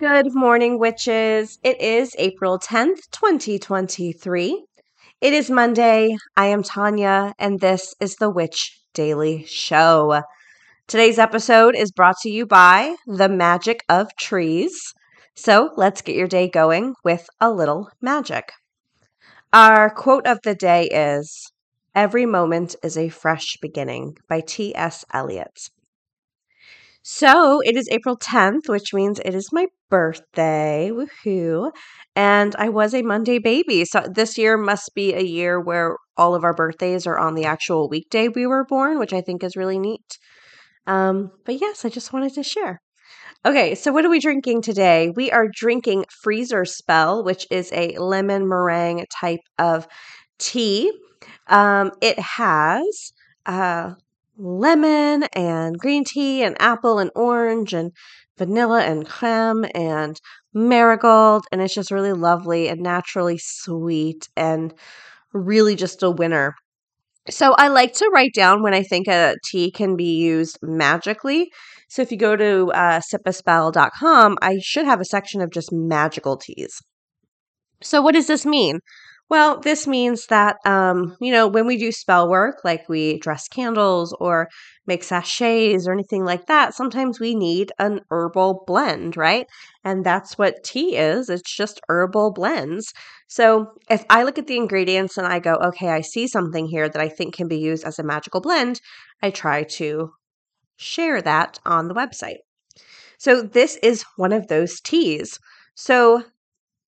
Good morning, witches. It is April 10th, 2023. It is Monday. I am Tonya, and this is the Witch Daily Show. Today's episode is brought to you by The Magic of Trees. So let's get your day going with a little magic. Our quote of the day is Every moment is a fresh beginning by T.S. Eliot. So it is April 10th, which means it is my birthday. Woohoo. And I was a Monday baby. So this year must be a year where all of our birthdays are on the actual weekday we were born, which I think is really neat. Um, but yes, I just wanted to share. Okay, so what are we drinking today? We are drinking Freezer Spell, which is a lemon meringue type of tea. Um, it has uh, lemon and green tea and apple and orange and vanilla and creme and marigold. And it's just really lovely and naturally sweet and really just a winner. So I like to write down when I think a tea can be used magically. So if you go to uh, sipaspell.com, I should have a section of just magical teas. So what does this mean? Well, this means that, um, you know, when we do spell work, like we dress candles or make sachets or anything like that, sometimes we need an herbal blend, right? And that's what tea is. It's just herbal blends. So if I look at the ingredients and I go, okay, I see something here that I think can be used as a magical blend, I try to share that on the website. So this is one of those teas. So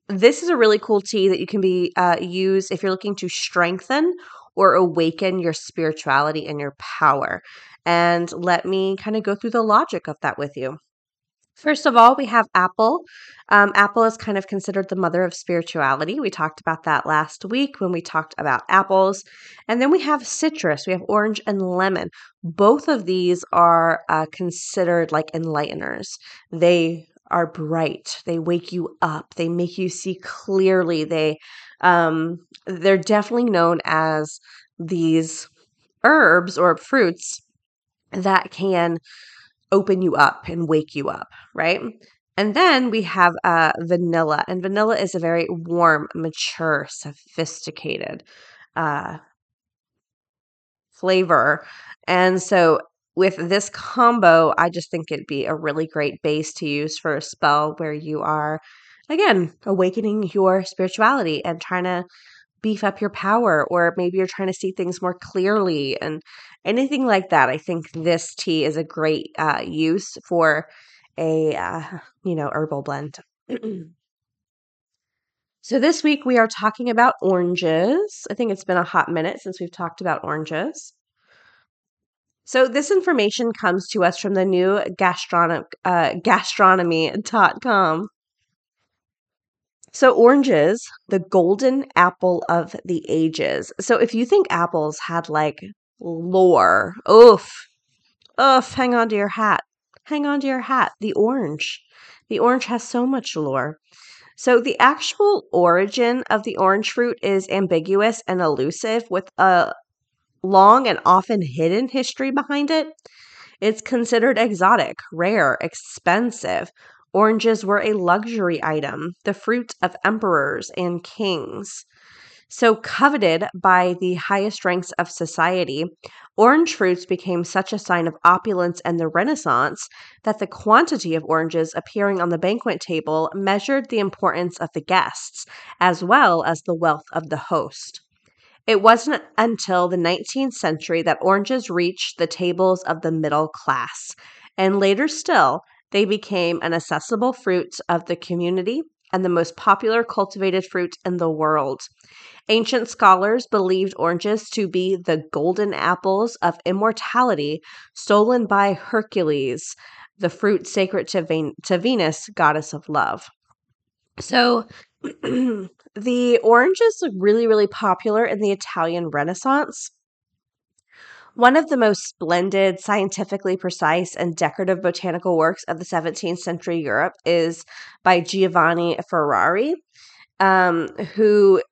this is a really cool tea that you can be uh, use if you're looking to strengthen or awaken your spirituality and your power. And let me kind of go through the logic of that with you. First of all, we have apple. Um, apple is kind of considered the mother of spirituality. We talked about that last week when we talked about apples. And then we have citrus, we have orange and lemon. Both of these are uh, considered like enlighteners. They are bright. They wake you up. They make you see clearly. They um they're definitely known as these herbs or fruits that can open you up and wake you up, right? And then we have uh, vanilla, and vanilla is a very warm, mature, sophisticated uh, flavor. And so with this combo, I just think it'd be a really great base to use for a spell where you are, again, awakening your spirituality and trying to beef up your power, or maybe you're trying to see things more clearly and anything like that. I think this tea is a great uh, use for a, uh, you know, herbal blend. so this week we are talking about oranges. I think it's been a hot minute since we've talked about oranges. So this information comes to us from the new gastronom- uh, gastronomy.com. So oranges, the golden apple of the ages. So if you think apples had like lore, oof, oof, hang on to your hat. Hang on to your hat. The orange. The orange has so much lore. So the actual origin of the orange fruit is ambiguous and elusive with a long and often hidden history behind it. It's considered exotic, rare, expensive. Oranges were a luxury item, the fruit of emperors and kings. So coveted by the highest ranks of society, orange fruits became such a sign of opulence and the Renaissance that the quantity of oranges appearing on the banquet table measured the importance of the guests, as well as the wealth of the host. It wasn't until the 19th century that oranges reached the tables of the middle class, and later still, they became an accessible fruit of the community and the most popular cultivated fruit in the world. Ancient scholars believed oranges to be the golden apples of immortality stolen by Hercules the fruit sacred to, Ven- to Venus, goddess of love. So the orange is really, really popular in the Italian Renaissance. One of the most splendid, scientifically precise, and decorative botanical works of the 17th century Europe is by Giovanni Ferrari, um, who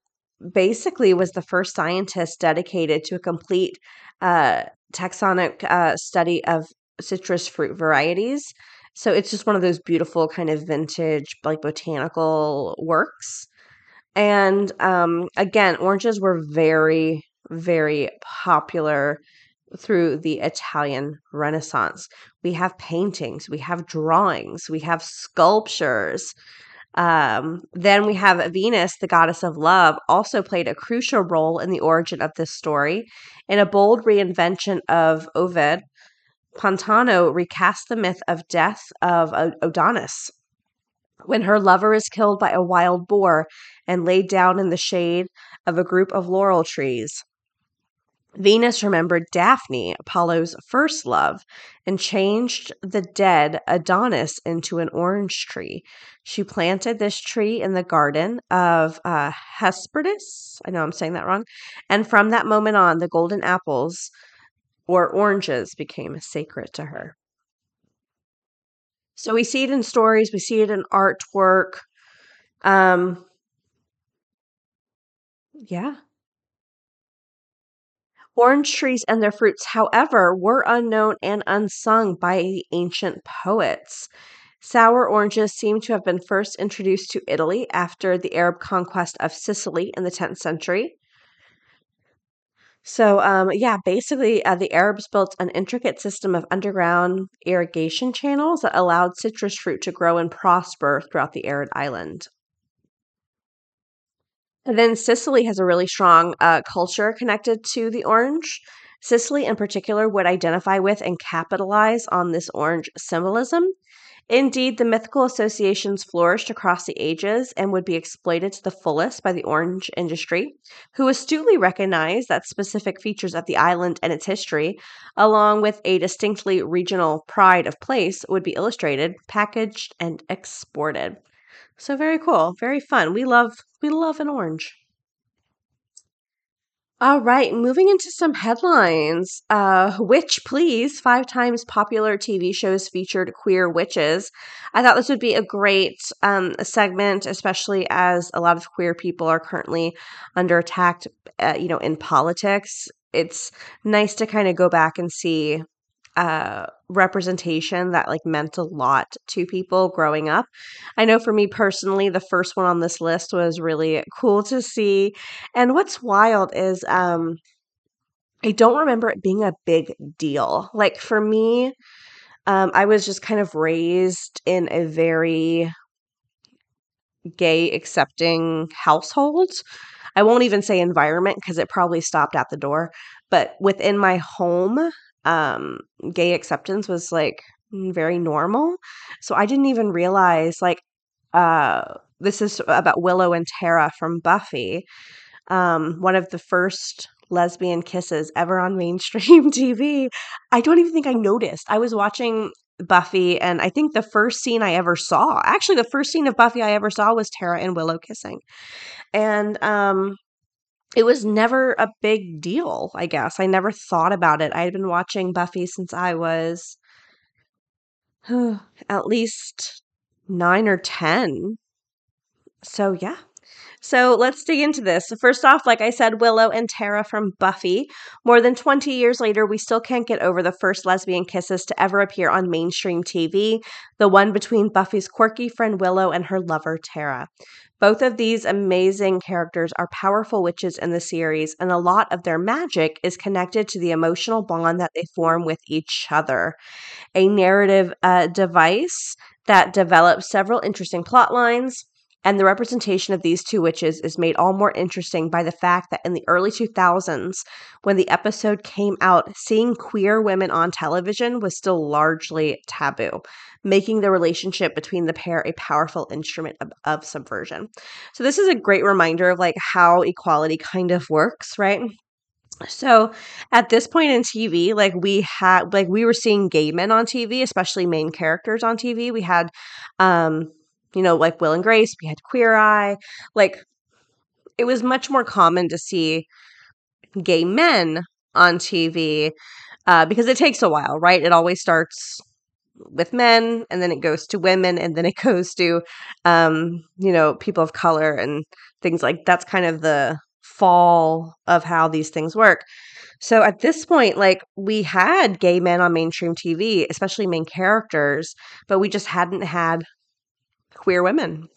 basically was the first scientist dedicated to a complete uh, taxonic uh, study of citrus fruit varieties. So it's just one of those beautiful kind of vintage, like botanical works. And um, again, oranges were very, very popular through the Italian Renaissance. We have paintings, we have drawings, we have sculptures. Um, then we have Venus, the goddess of love, also played a crucial role in the origin of this story. In a bold reinvention of Ovid, Pontano recast the myth of death of Adonis. When her lover is killed by a wild boar and laid down in the shade of a group of laurel trees, Venus remembered Daphne, Apollo's first love, and changed the dead Adonis into an orange tree. She planted this tree in the garden of uh, Hesperus. I know I'm saying that wrong. And from that moment on, the golden apples or oranges became sacred to her. So we see it in stories, we see it in artwork. Um, yeah, Orange trees and their fruits, however, were unknown and unsung by the ancient poets. Sour oranges seem to have been first introduced to Italy after the Arab conquest of Sicily in the 10th century. So, um, yeah, basically, uh, the Arabs built an intricate system of underground irrigation channels that allowed citrus fruit to grow and prosper throughout the arid island. And then Sicily has a really strong uh, culture connected to the orange. Sicily, in particular, would identify with and capitalize on this orange symbolism. Indeed, the mythical associations flourished across the ages and would be exploited to the fullest by the orange industry, who astutely recognized that specific features of the island and its history, along with a distinctly regional pride of place, would be illustrated, packaged, and exported. So very cool, very fun. We love we love an orange. All right, moving into some headlines. Uh, Witch Please, five times popular TV shows featured queer witches. I thought this would be a great um, segment, especially as a lot of queer people are currently under attack, uh, you know, in politics. It's nice to kind of go back and see uh, representation that like meant a lot to people growing up. I know for me personally, the first one on this list was really cool to see. And what's wild is um I don't remember it being a big deal. Like for me, um, I was just kind of raised in a very gay accepting household. I won't even say environment because it probably stopped at the door, but within my home, um gay acceptance was like very normal. So I didn't even realize like uh this is about Willow and Tara from Buffy. Um one of the first lesbian kisses ever on mainstream TV. I don't even think I noticed. I was watching Buffy, and I think the first scene I ever saw, actually, the first scene of Buffy I ever saw was Tara and Willow kissing. And um, it was never a big deal, I guess. I never thought about it. I had been watching Buffy since I was at least nine or 10. So, yeah. So let's dig into this. First off, like I said, Willow and Tara from Buffy. More than 20 years later, we still can't get over the first lesbian kisses to ever appear on mainstream TV, the one between Buffy's quirky friend Willow and her lover Tara. Both of these amazing characters are powerful witches in the series, and a lot of their magic is connected to the emotional bond that they form with each other. A narrative uh, device that develops several interesting plot lines, and the representation of these two witches is made all more interesting by the fact that in the early 2000s, when the episode came out, seeing queer women on television was still largely taboo, making the relationship between the pair a powerful instrument of, of subversion. So, this is a great reminder of like how equality kind of works, right? So at this point in TV, like we had, like we were seeing gay men on TV, especially main characters on TV. We had, um, you know, like Will and Grace. We had Queer Eye. Like it was much more common to see gay men on TV uh, because it takes a while, right? It always starts with men and then it goes to women and then it goes to um you know people of color and things like that's kind of the fall of how these things work. So at this point like we had gay men on mainstream tv especially main characters but we just hadn't had queer women.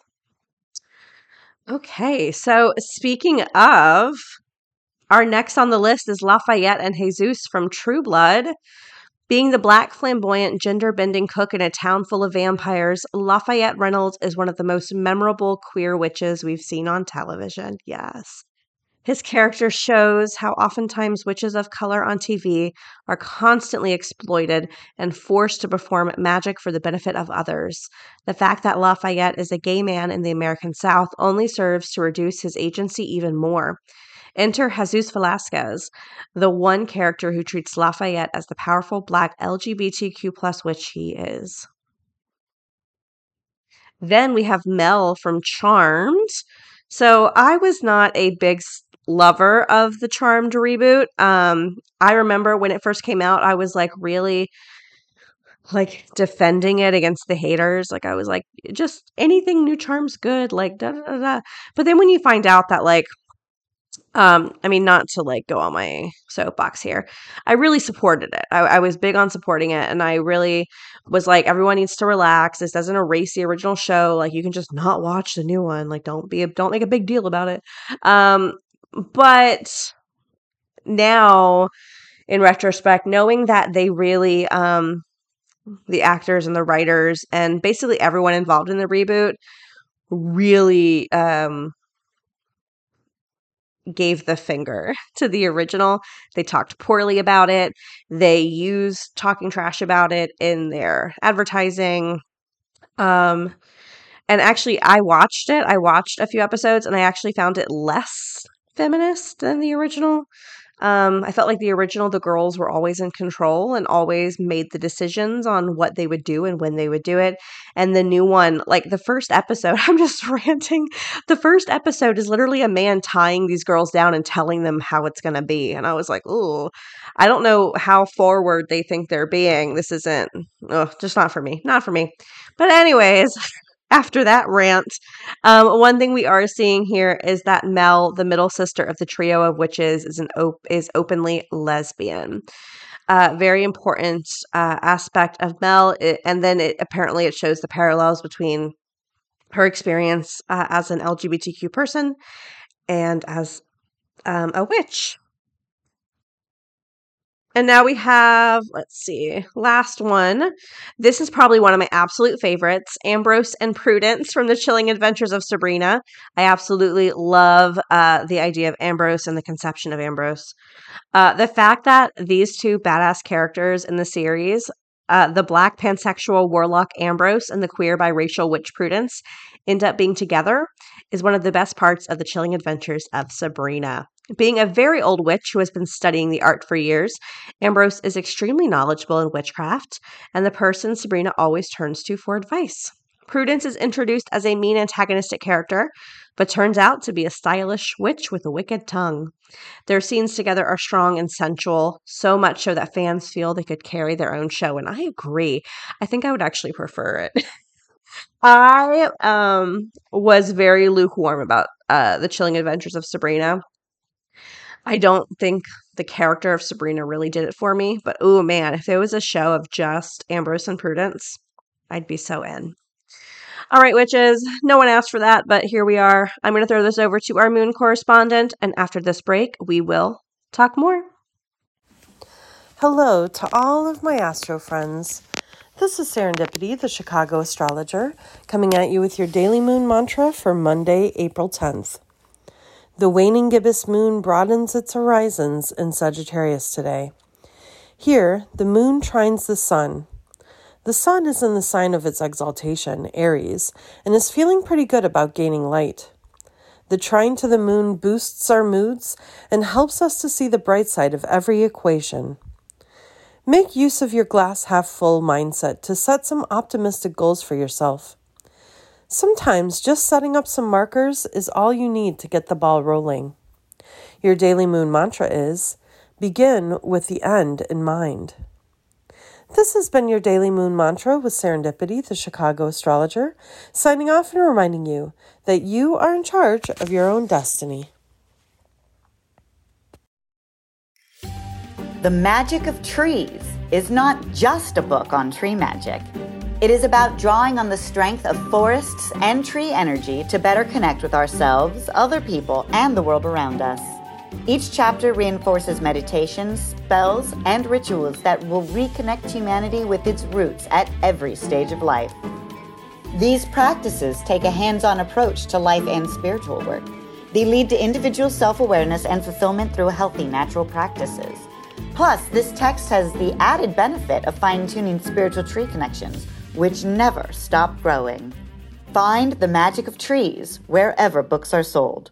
Okay so speaking of our next on the list is lafayette and jesus from true blood being the black, flamboyant, gender bending cook in a town full of vampires, Lafayette Reynolds is one of the most memorable queer witches we've seen on television. Yes. His character shows how oftentimes witches of color on TV are constantly exploited and forced to perform magic for the benefit of others. The fact that Lafayette is a gay man in the American South only serves to reduce his agency even more. Enter Jesus Velasquez, the one character who treats Lafayette as the powerful black LGBTQ plus witch he is. Then we have Mel from Charmed. So I was not a big lover of the Charmed reboot. Um, I remember when it first came out, I was like really like defending it against the haters. Like I was like, just anything new charms good, like da da da. But then when you find out that like um, I mean, not to like go on my soapbox here. I really supported it. I, I, was big on supporting it, and I really was like, everyone needs to relax. This doesn't erase the original show. Like, you can just not watch the new one. Like, don't be a, don't make a big deal about it. Um, but now, in retrospect, knowing that they really, um, the actors and the writers and basically everyone involved in the reboot really um gave the finger to the original. They talked poorly about it. They used talking trash about it in their advertising. Um and actually I watched it. I watched a few episodes and I actually found it less feminist than the original. Um, I felt like the original, the girls were always in control and always made the decisions on what they would do and when they would do it. And the new one, like the first episode, I'm just ranting. The first episode is literally a man tying these girls down and telling them how it's going to be. And I was like, ooh, I don't know how forward they think they're being. This isn't, oh, just not for me. Not for me. But, anyways, after that rant, um, one thing we are seeing here is that Mel, the middle sister of the trio of witches, is an op- is openly lesbian. Uh, very important uh, aspect of Mel, it, and then it apparently it shows the parallels between her experience uh, as an LGBTQ person and as um, a witch. And now we have, let's see, last one. This is probably one of my absolute favorites Ambrose and Prudence from The Chilling Adventures of Sabrina. I absolutely love uh, the idea of Ambrose and the conception of Ambrose. Uh, the fact that these two badass characters in the series, uh, the black pansexual warlock Ambrose and the queer biracial witch Prudence, end up being together is one of the best parts of The Chilling Adventures of Sabrina. Being a very old witch who has been studying the art for years, Ambrose is extremely knowledgeable in witchcraft and the person Sabrina always turns to for advice. Prudence is introduced as a mean antagonistic character, but turns out to be a stylish witch with a wicked tongue. Their scenes together are strong and sensual, so much so that fans feel they could carry their own show, and I agree. I think I would actually prefer it. I um was very lukewarm about uh the chilling adventures of Sabrina. I don't think the character of Sabrina really did it for me, but oh man, if it was a show of just Ambrose and Prudence, I'd be so in. All right, witches, no one asked for that, but here we are. I'm going to throw this over to our moon correspondent, and after this break, we will talk more. Hello to all of my astro friends. This is Serendipity, the Chicago astrologer, coming at you with your daily moon mantra for Monday, April 10th. The waning gibbous moon broadens its horizons in Sagittarius today. Here, the moon trines the sun. The sun is in the sign of its exaltation, Aries, and is feeling pretty good about gaining light. The trine to the moon boosts our moods and helps us to see the bright side of every equation. Make use of your glass half full mindset to set some optimistic goals for yourself. Sometimes just setting up some markers is all you need to get the ball rolling. Your daily moon mantra is begin with the end in mind. This has been your daily moon mantra with Serendipity, the Chicago astrologer, signing off and reminding you that you are in charge of your own destiny. The Magic of Trees is not just a book on tree magic. It is about drawing on the strength of forests and tree energy to better connect with ourselves, other people, and the world around us. Each chapter reinforces meditations, spells, and rituals that will reconnect humanity with its roots at every stage of life. These practices take a hands on approach to life and spiritual work. They lead to individual self awareness and fulfillment through healthy natural practices. Plus, this text has the added benefit of fine tuning spiritual tree connections which never stop growing. Find the magic of trees wherever books are sold.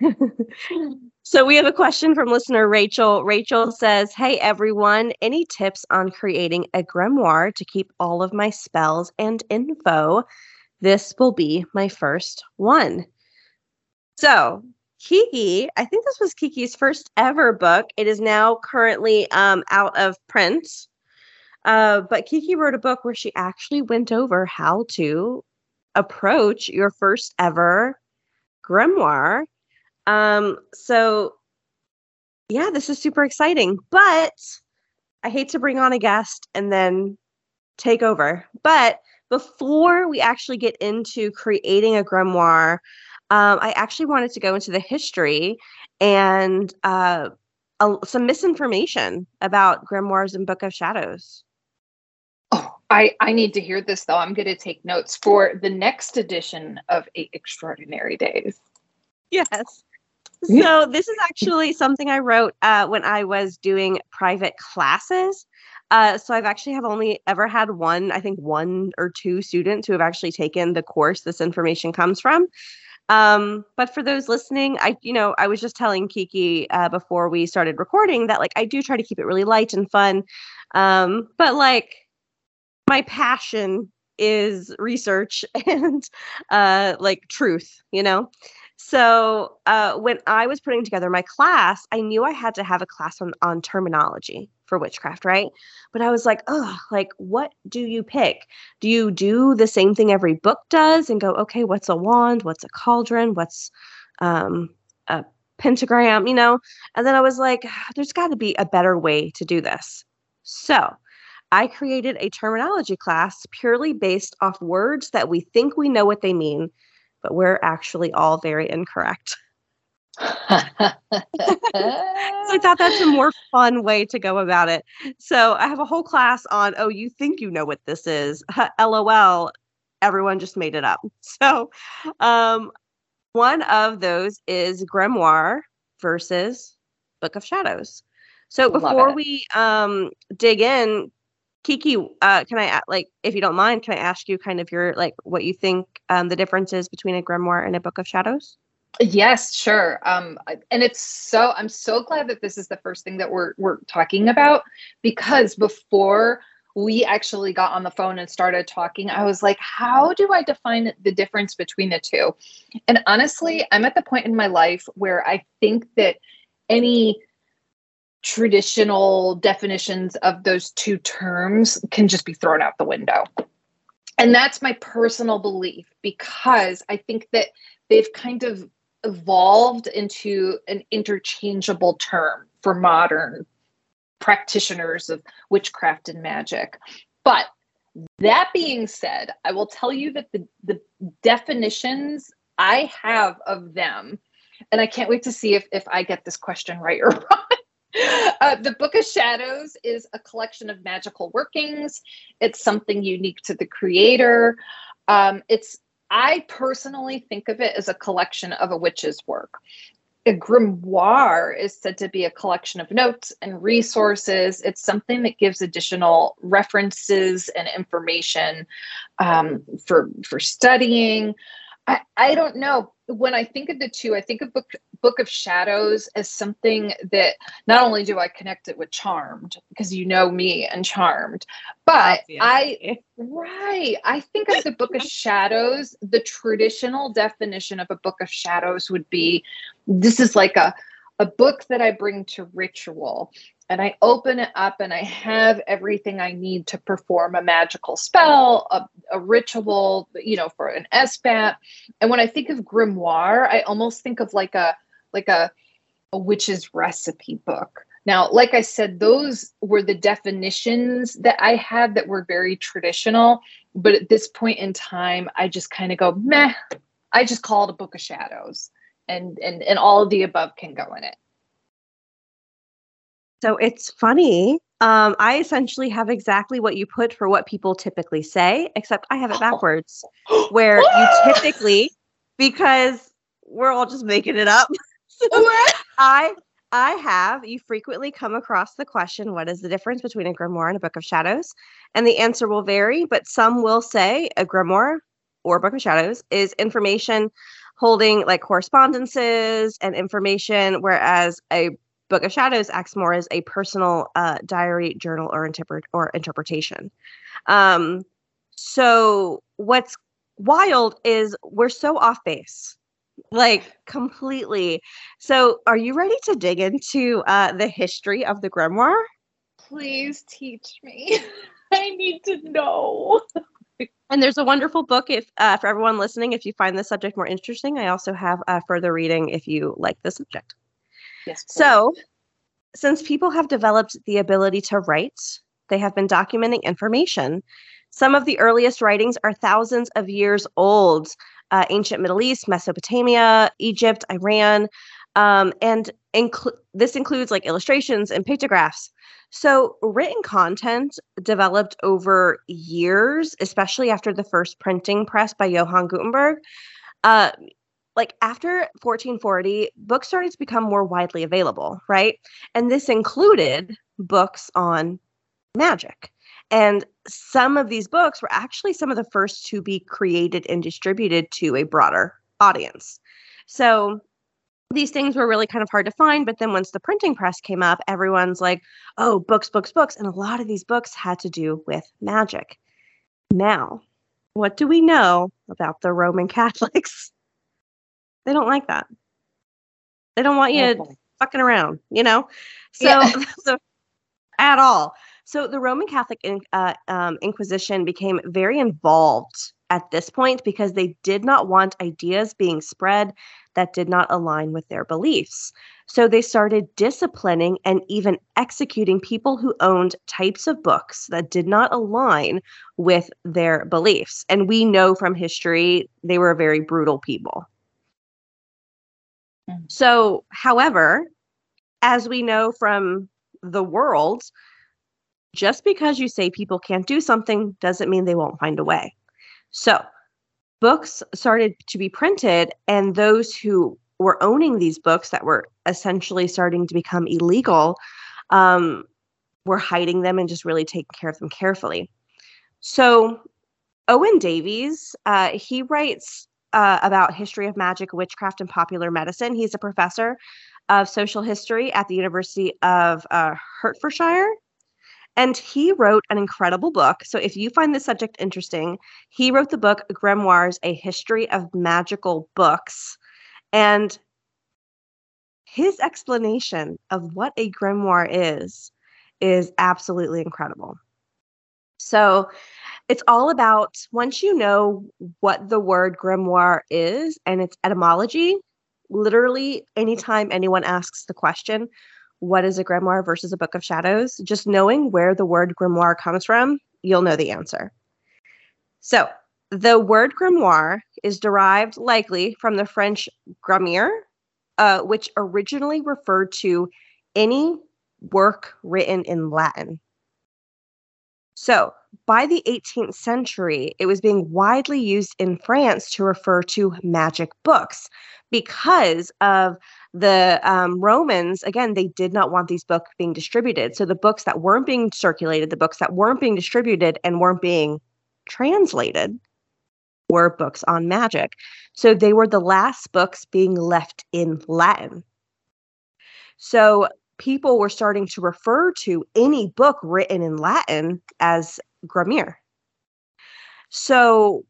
so we have a question from listener Rachel. Rachel says, Hey everyone, any tips on creating a grimoire to keep all of my spells and info? This will be my first one. So, Kiki, I think this was Kiki's first ever book. It is now currently um, out of print. Uh, but Kiki wrote a book where she actually went over how to approach your first ever grimoire. Um, so yeah, this is super exciting. But I hate to bring on a guest and then take over. But before we actually get into creating a grimoire, um, I actually wanted to go into the history and uh, some misinformation about grimoires and Book of Shadows. I, I need to hear this though. I'm going to take notes for the next edition of Eight Extraordinary Days. Yes. So this is actually something I wrote uh, when I was doing private classes. Uh, so I've actually have only ever had one, I think one or two students who have actually taken the course this information comes from. Um, but for those listening, I, you know, I was just telling Kiki uh, before we started recording that like I do try to keep it really light and fun. Um, but like my passion is research and uh like truth you know? So uh when i was putting together my class i knew i had to have a class on on terminology for witchcraft right? But i was like oh like what do you pick? Do you do the same thing every book does and go okay what's a wand? What's a cauldron? What's um a pentagram you know? And then i was like there's got to be a better way to do this. So I created a terminology class purely based off words that we think we know what they mean, but we're actually all very incorrect. so I thought that's a more fun way to go about it. So I have a whole class on, oh, you think you know what this is. LOL. Everyone just made it up. So um, one of those is Grimoire versus Book of Shadows. So before we um, dig in, Kiki, uh, can I like, if you don't mind, can I ask you kind of your like what you think um, the difference is between a grimoire and a book of shadows? Yes, sure. Um, and it's so I'm so glad that this is the first thing that we're we're talking about because before we actually got on the phone and started talking, I was like, how do I define the difference between the two? And honestly, I'm at the point in my life where I think that any traditional definitions of those two terms can just be thrown out the window. And that's my personal belief because I think that they've kind of evolved into an interchangeable term for modern practitioners of witchcraft and magic. But that being said, I will tell you that the, the definitions I have of them, and I can't wait to see if, if I get this question right or wrong. Uh, the Book of Shadows is a collection of magical workings. It's something unique to the creator. Um, it's I personally think of it as a collection of a witch's work. A grimoire is said to be a collection of notes and resources. It's something that gives additional references and information um, for for studying. I, I don't know. When I think of the two, I think of Book Book of Shadows as something that not only do I connect it with Charmed because you know me and Charmed, but. I right. I think of the Book of Shadows. The traditional definition of a Book of Shadows would be this is like a a book that I bring to ritual and I open it up and I have everything I need to perform a magical spell, a, a ritual, you know, for an esbat. And when I think of grimoire, I almost think of like a like a a witch's recipe book. Now, like I said, those were the definitions that I had that were very traditional. But at this point in time, I just kind of go, meh. I just call it a book of shadows. And and and all of the above can go in it. So it's funny. Um, I essentially have exactly what you put for what people typically say, except I have it backwards, where you typically, because we're all just making it up. I I have you frequently come across the question, what is the difference between a grimoire and a book of shadows? And the answer will vary, but some will say a grimoire or book of shadows is information holding like correspondences and information, whereas a Book of Shadows acts more as a personal uh, diary, journal, or interpret or interpretation. Um, so what's wild is we're so off base, like completely. So are you ready to dig into uh, the history of the grimoire? Please teach me. I need to know. And there's a wonderful book if uh, for everyone listening. If you find the subject more interesting, I also have uh, further reading if you like the subject. Yes. Please. So, since people have developed the ability to write, they have been documenting information. Some of the earliest writings are thousands of years old uh, ancient Middle East, Mesopotamia, Egypt, Iran. Um, and incl- this includes like illustrations and pictographs. So, written content developed over years, especially after the first printing press by Johann Gutenberg. Uh, like after 1440, books started to become more widely available, right? And this included books on magic. And some of these books were actually some of the first to be created and distributed to a broader audience. So these things were really kind of hard to find. But then once the printing press came up, everyone's like, oh, books, books, books. And a lot of these books had to do with magic. Now, what do we know about the Roman Catholics? They don't like that. They don't want you okay. fucking around, you know? So, yeah. so at all. So the Roman Catholic in, uh, um, Inquisition became very involved at this point because they did not want ideas being spread that did not align with their beliefs. So they started disciplining and even executing people who owned types of books that did not align with their beliefs. And we know from history they were very brutal people. Mm. So, however, as we know from the world, just because you say people can't do something doesn't mean they won't find a way. So, books started to be printed, and those who were owning these books that were essentially starting to become illegal um, were hiding them and just really taking care of them carefully. So, Owen Davies, uh, he writes uh, about history of magic, witchcraft, and popular medicine. He's a professor of social history at the University of uh, Hertfordshire. And he wrote an incredible book. So, if you find this subject interesting, he wrote the book Grimoires A History of Magical Books. And his explanation of what a grimoire is is absolutely incredible. So, it's all about once you know what the word grimoire is and its etymology, literally anytime anyone asks the question, what is a grimoire versus a book of shadows, just knowing where the word grimoire comes from, you'll know the answer. So, the word grimoire is derived likely from the French grammaire, uh, which originally referred to any work written in Latin. So, by the 18th century, it was being widely used in France to refer to magic books because of the um, Romans. Again, they did not want these books being distributed. So the books that weren't being circulated, the books that weren't being distributed and weren't being translated, were books on magic. So they were the last books being left in Latin. So people were starting to refer to any book written in Latin as Grammar. So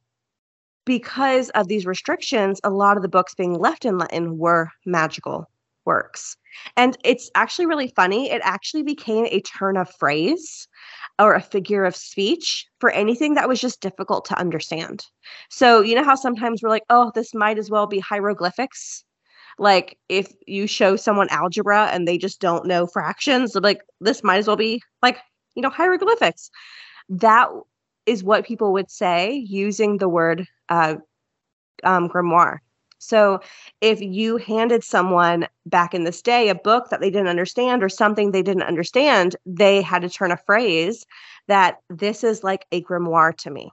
because of these restrictions, a lot of the books being left in Latin were magical works. And it's actually really funny. It actually became a turn of phrase or a figure of speech for anything that was just difficult to understand. So, you know how sometimes we're like, oh, this might as well be hieroglyphics? Like, if you show someone algebra and they just don't know fractions, like, this might as well be like, you know, hieroglyphics. That is what people would say using the word uh, um, grimoire. So if you handed someone back in this day a book that they didn't understand or something they didn't understand, they had to turn a phrase that this is like a grimoire to me.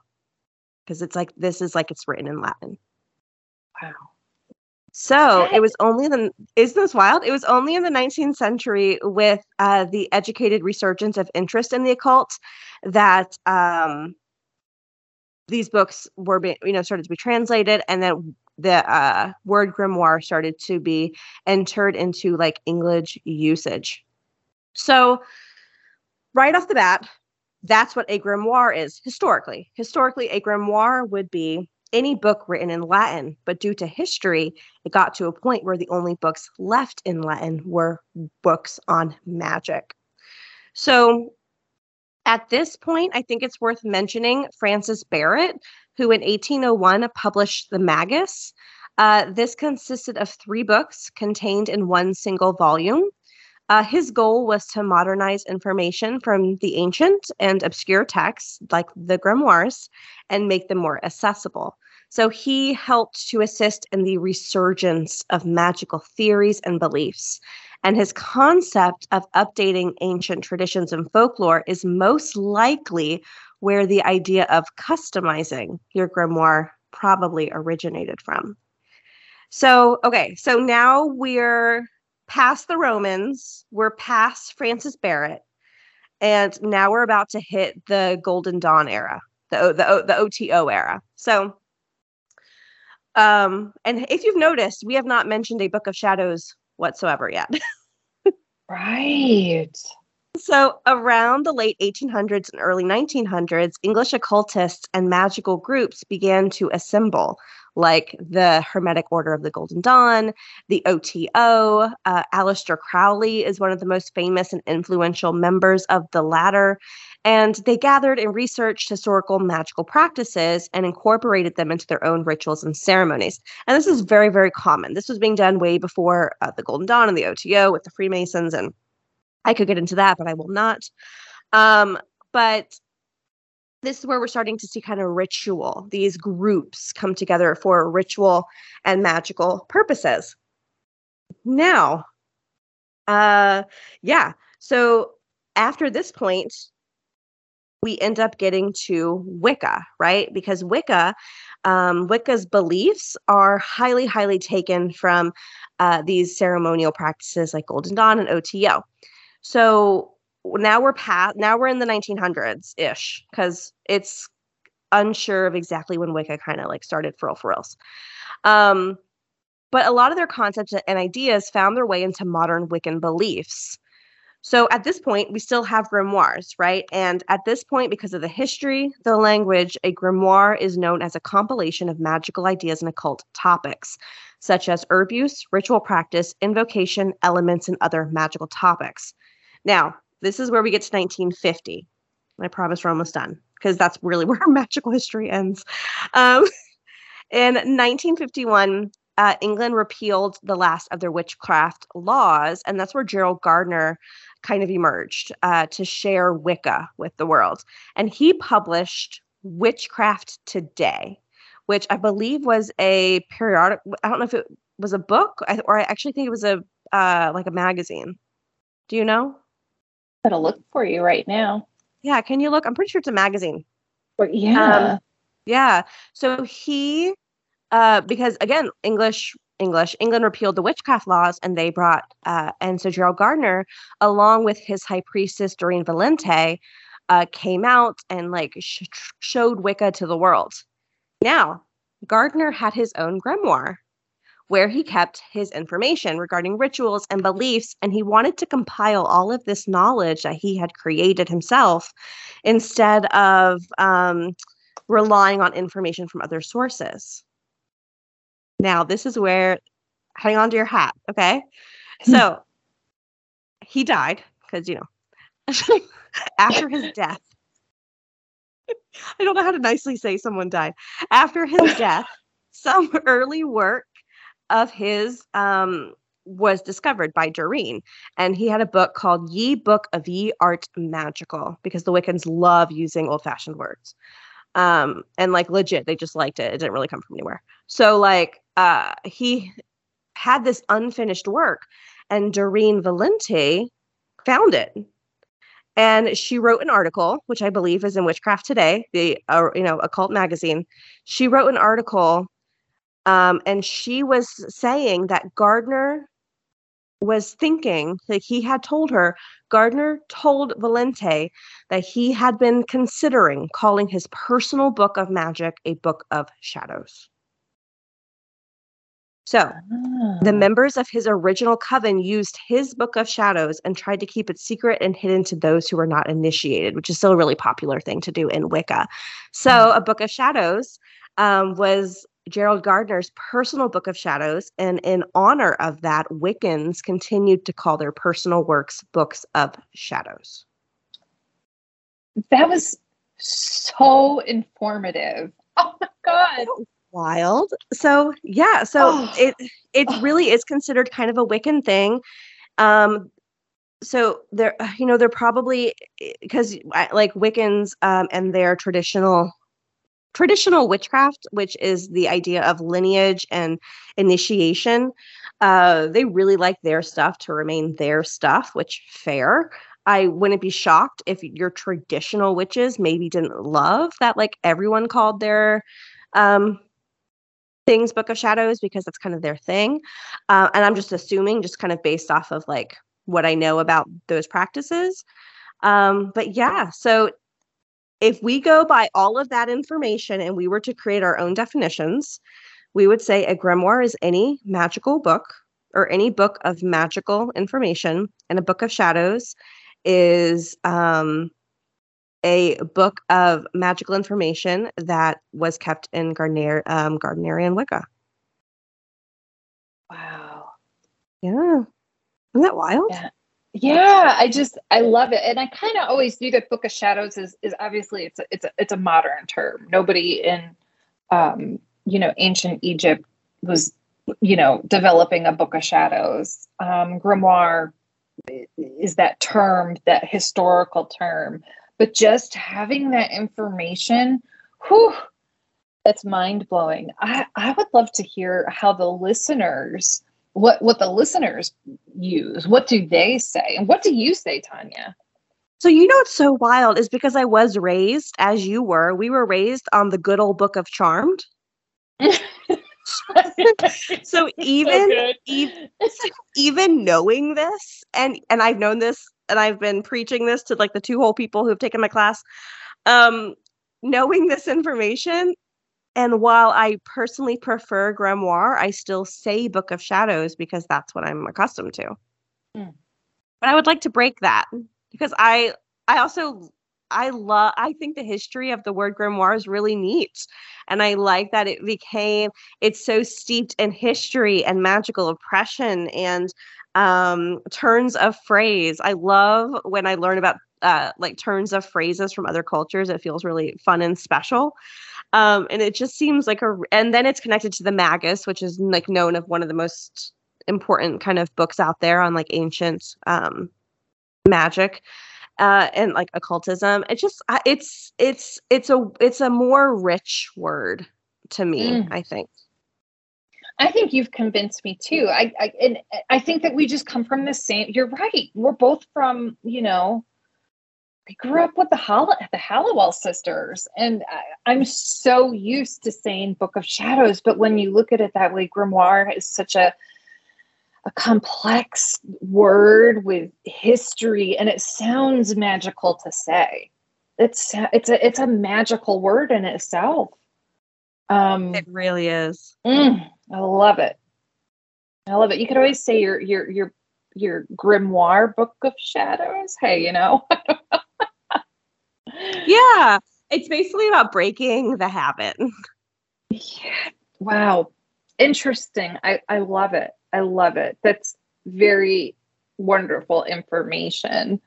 Because it's like this is like it's written in Latin. Wow. So it was only the isn't this wild? It was only in the 19th century with uh, the educated resurgence of interest in the occult that um, these books were being, you know, started to be translated, and then the uh, word grimoire started to be entered into like English usage. So, right off the bat, that's what a grimoire is historically. Historically, a grimoire would be any book written in Latin, but due to history, it got to a point where the only books left in Latin were books on magic. So, at this point, I think it's worth mentioning Francis Barrett, who in 1801 published The Magus. Uh, this consisted of three books contained in one single volume. Uh, his goal was to modernize information from the ancient and obscure texts, like the grimoires, and make them more accessible. So he helped to assist in the resurgence of magical theories and beliefs. And his concept of updating ancient traditions and folklore is most likely where the idea of customizing your grimoire probably originated from. So, okay, so now we're past the Romans, we're past Francis Barrett, and now we're about to hit the Golden Dawn era, the the the OTO era. So, um, and if you've noticed, we have not mentioned a Book of Shadows whatsoever yet. right. So, around the late 1800s and early 1900s, English occultists and magical groups began to assemble, like the Hermetic Order of the Golden Dawn, the OTO. Uh, Aleister Crowley is one of the most famous and influential members of the latter. And they gathered and researched historical magical practices and incorporated them into their own rituals and ceremonies. And this is very, very common. This was being done way before uh, the Golden Dawn and the OTO with the Freemasons and I could get into that, but I will not. Um, but this is where we're starting to see kind of ritual, these groups come together for ritual and magical purposes. Now, uh, yeah, so after this point, we end up getting to Wicca, right? Because Wicca, um, Wicca's beliefs are highly, highly taken from uh, these ceremonial practices like Golden Dawn and OTO. So now we're past now we're in the 1900s ish because it's unsure of exactly when Wicca kind of like started for real for reals. Um, but a lot of their concepts and ideas found their way into modern Wiccan beliefs. So at this point, we still have grimoires, right? And at this point, because of the history, the language, a grimoire is known as a compilation of magical ideas and occult topics, such as herb use, ritual practice, invocation, elements, and other magical topics. Now, this is where we get to 1950. I promise we're almost done because that's really where magical history ends. Um, in 1951, uh, England repealed the last of their witchcraft laws, and that's where Gerald Gardner kind of emerged uh, to share Wicca with the world. And he published Witchcraft Today, which I believe was a periodic. I don't know if it was a book or I actually think it was a uh, like a magazine. Do you know? going to look for you right now. Yeah, can you look? I'm pretty sure it's a magazine. But yeah. Um, yeah. So he uh because again, English English, England repealed the witchcraft laws and they brought uh and so Gerald Gardner, along with his high priestess Doreen Valiente, uh came out and like sh- showed Wicca to the world. Now, Gardner had his own grimoire where he kept his information regarding rituals and beliefs, and he wanted to compile all of this knowledge that he had created himself instead of um, relying on information from other sources. Now, this is where, hang on to your hat, okay? So he died because, you know, after his death, I don't know how to nicely say someone died. After his death, some early work of his um, was discovered by Doreen. And he had a book called Ye Book of Ye Art Magical because the Wiccans love using old fashioned words. Um, and like legit, they just liked it. It didn't really come from anywhere. So, like, uh, he had this unfinished work, and Doreen Valiente found it. And she wrote an article which i believe is in witchcraft today the uh, you know occult magazine. She wrote an article um, and she was saying that gardner was thinking like he had told her gardner told valiente that he had been considering calling his personal book of magic a book of shadows so the Oh. members of his original coven used his book of shadows and tried to keep it secret and hidden to those who were not initiated, which is still a really popular thing to do in Wicca. So a book of shadows um, was Gerald Gardner's personal book of shadows, and in honor of that, Wiccans continued to call their personal works books of shadows. That was so informative. Oh my god. Wild. So yeah, so Oh. it it Oh. really is considered kind of a Wiccan thing. Um so they're you know they're probably because like Wiccans um and their traditional traditional witchcraft which is the idea of lineage and initiation uh they really like their stuff to remain their stuff which fair I wouldn't be shocked if your traditional witches maybe didn't love that like everyone called their um things book of shadows because that's kind of their thing. Uh, and i'm just assuming just kind of based off of like what i know about those practices. Um, but yeah so if we go by all of that information and we were to create our own definitions we would say a grimoire is any magical book or any book of magical information and a book of shadows is um, a book of magical information that was kept in Gardner, um, Gardnerian Wicca. Wow. Yeah. Isn't that wild? Yeah. Yeah, I just I love it, and I kind of always view that Book of Shadows is is obviously it's a it's a it's a modern term. Nobody in, um, you know, ancient Egypt was, you know, developing a Book of Shadows. Um, grimoire is that term, that historical term, but just having that information, whew, that's mind blowing. I I would love to hear how the listeners what what the listeners use what do they say and what do you say tonya So you know what's so wild is because I was raised as you were. We were raised on the good old book of Charmed. So even ev- even knowing this and and I've known this and I've been preaching this to like the two whole people who've taken my class um knowing this information and while I personally prefer grimoire I still say book of shadows because that's what I'm accustomed to. Hmm. But I would like to break that because I I also I love I think the history of the word grimoire is really neat and I like that it became it's so steeped in history and magical oppression and um turns of phrase. I love when i learn about uh like turns of phrases from other cultures it feels really fun and special. Um and it just seems like a and then it's connected to the magus which is like known of one of the most important kind of books out there on like ancient um magic uh and like occultism it just it's it's it's a it's a more rich word to me Mm. i think i think you've convinced me too i i and i think that we just come from the same you're right we're both from you know I grew up with the Hall- the Halliwell sisters, and I, I'm so used to saying Book of Shadows. But when you look at it that way, grimoire is such a a complex word with history, and it sounds magical to say. It's it's a it's a magical word in itself. Um, It really is. mm, I love it. I love it. You could always say your your your your grimoire book of shadows. Hey, you know. Yeah. It's basically about breaking the habit. Yeah. Wow. Interesting. I, I love it. I love it. That's very wonderful information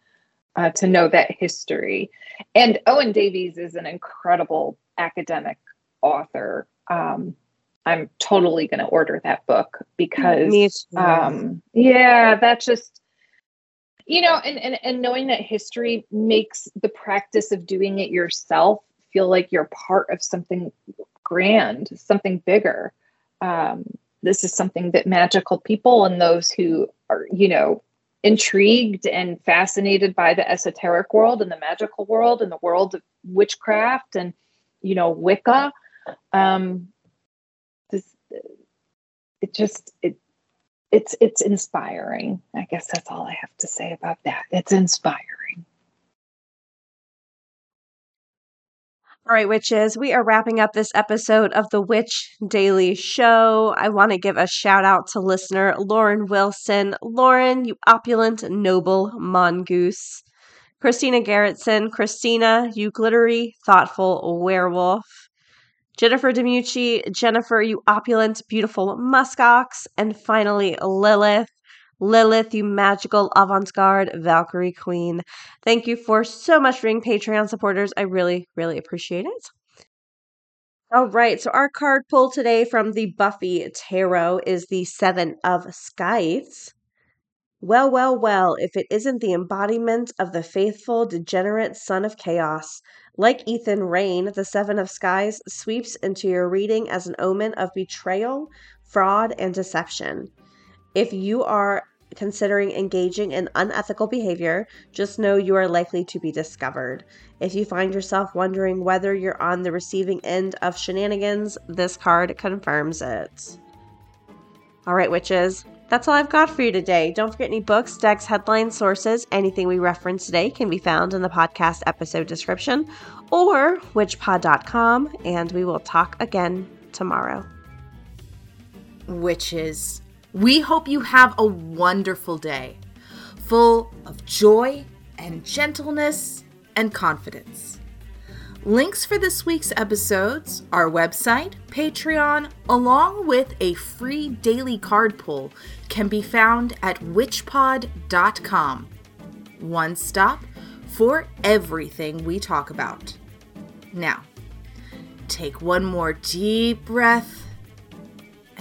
uh, to know that history. And Owen Davies is an incredible academic author. Um, I'm totally going to order that book because, um, yeah, that just, you know, and, and, and knowing that history makes the practice of doing it yourself feel like you're part of something grand, something bigger. Um, this is something that magical people and those who are, you know, intrigued and fascinated by the esoteric world and the magical world and the world of witchcraft and, you know, Wicca. Um, this, it just it it's it's inspiring. I guess that's all I have to say about that. It's inspiring. All right, witches, we are wrapping up this episode of the Witch Daily Show. I want to give a shout out to listener Lauren Wilson. Lauren, you opulent, noble mongoose. Christina Garrettson. Christina, you glittery, thoughtful werewolf. Jennifer Demucci. Jennifer, you opulent, beautiful muskox. And finally, Lilith. Lilith, you magical avant garde Valkyrie queen. Thank you for so much being Patreon supporters. I really, really appreciate it. All right, so our card pull today from the Buffy Tarot is the Seven of Scythes. Well, well, well, if it isn't the embodiment of the faithful, degenerate son of chaos. Like Ethan Rayne, the Seven of Scythes sweeps into your reading as an omen of betrayal, fraud, and deception. If you are considering engaging in unethical behavior, just know you are likely to be discovered. If you find yourself wondering whether you're on the receiving end of shenanigans, this card confirms it. All right, witches, that's all I've got for you today. Don't forget any books, decks, headlines, sources, anything we reference today can be found in the podcast episode description or witchpod.com, and we will talk again tomorrow. Witches, we hope you have a wonderful day, full of joy and gentleness and confidence. Links for this week's episodes, our website, Patreon, along with a free daily card pull can be found at witchpod.com. One stop for everything we talk about. Now, take one more deep breath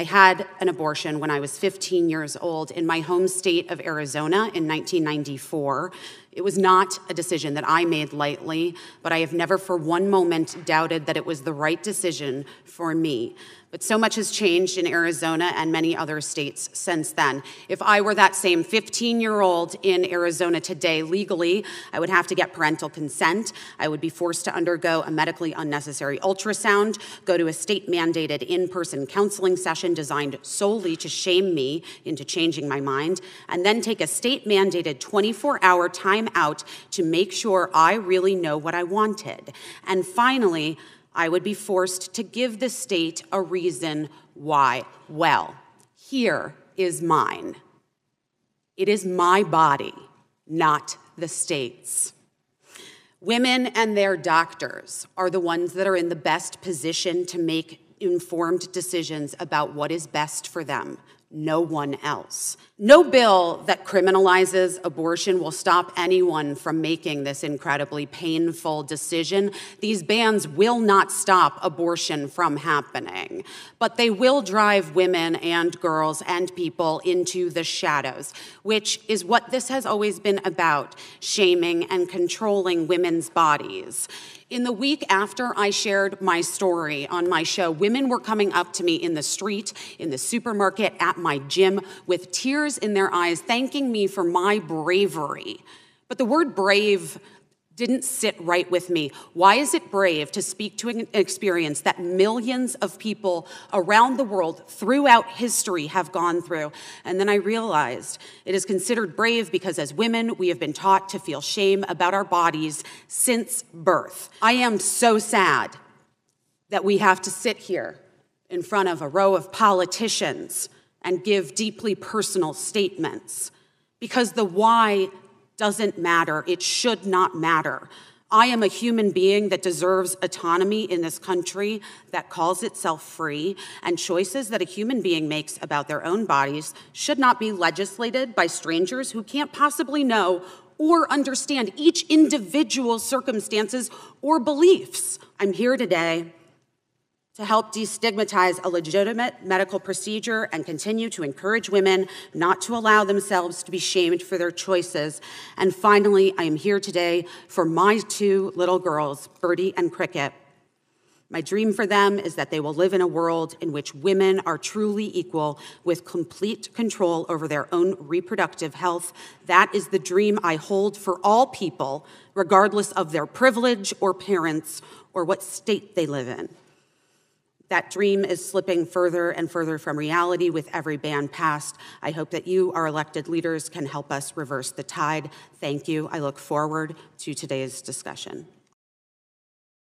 I had an abortion when I was 15 years old in my home state of Arizona in 1994. It was not a decision that I made lightly, but I have never for one moment doubted that it was the right decision for me. But so much has changed in Arizona and many other states since then. If I were that same 15 year old in Arizona today legally, I would have to get parental consent. I would be forced to undergo a medically unnecessary ultrasound, go to a state mandated in person counseling session designed solely to shame me into changing my mind, and then take a state mandated 24 hour time out to make sure I really know what I wanted. And finally, I would be forced to give the state a reason why. Well, here is mine. It is my body, not the state's. Women and their doctors are the ones that are in the best position to make informed decisions about what is best for them, no one else. No bill that criminalizes abortion will stop anyone from making this incredibly painful decision. These bans will not stop abortion from happening, but they will drive women and girls and people into the shadows, which is what this has always been about shaming and controlling women's bodies. In the week after I shared my story on my show, women were coming up to me in the street, in the supermarket, at my gym, with tears in their eyes, thanking me for my bravery. But the word brave didn't sit right with me. Why is it brave to speak to an experience that millions of people around the world throughout history have gone through? And then I realized it is considered brave because as women, we have been taught to feel shame about our bodies since birth. I am so sad that we have to sit here in front of a row of politicians and give deeply personal statements because the why doesn't matter. It should not matter. I am a human being that deserves autonomy in this country that calls itself free, and choices that a human being makes about their own bodies should not be legislated by strangers who can't possibly know or understand each individual's circumstances or beliefs. I'm here today to help destigmatize a legitimate medical procedure and continue to encourage women not to allow themselves to be shamed for their choices. And finally, I am here today for my two little girls, Birdie and Cricket. My dream for them is that they will live in a world in which women are truly equal with complete control over their own reproductive health. That is the dream I hold for all people, regardless of their privilege or parents or what state they live in. That dream is slipping further and further from reality with every ban passed. I hope that you, our elected leaders, can help us reverse the tide. Thank you. I look forward to today's discussion.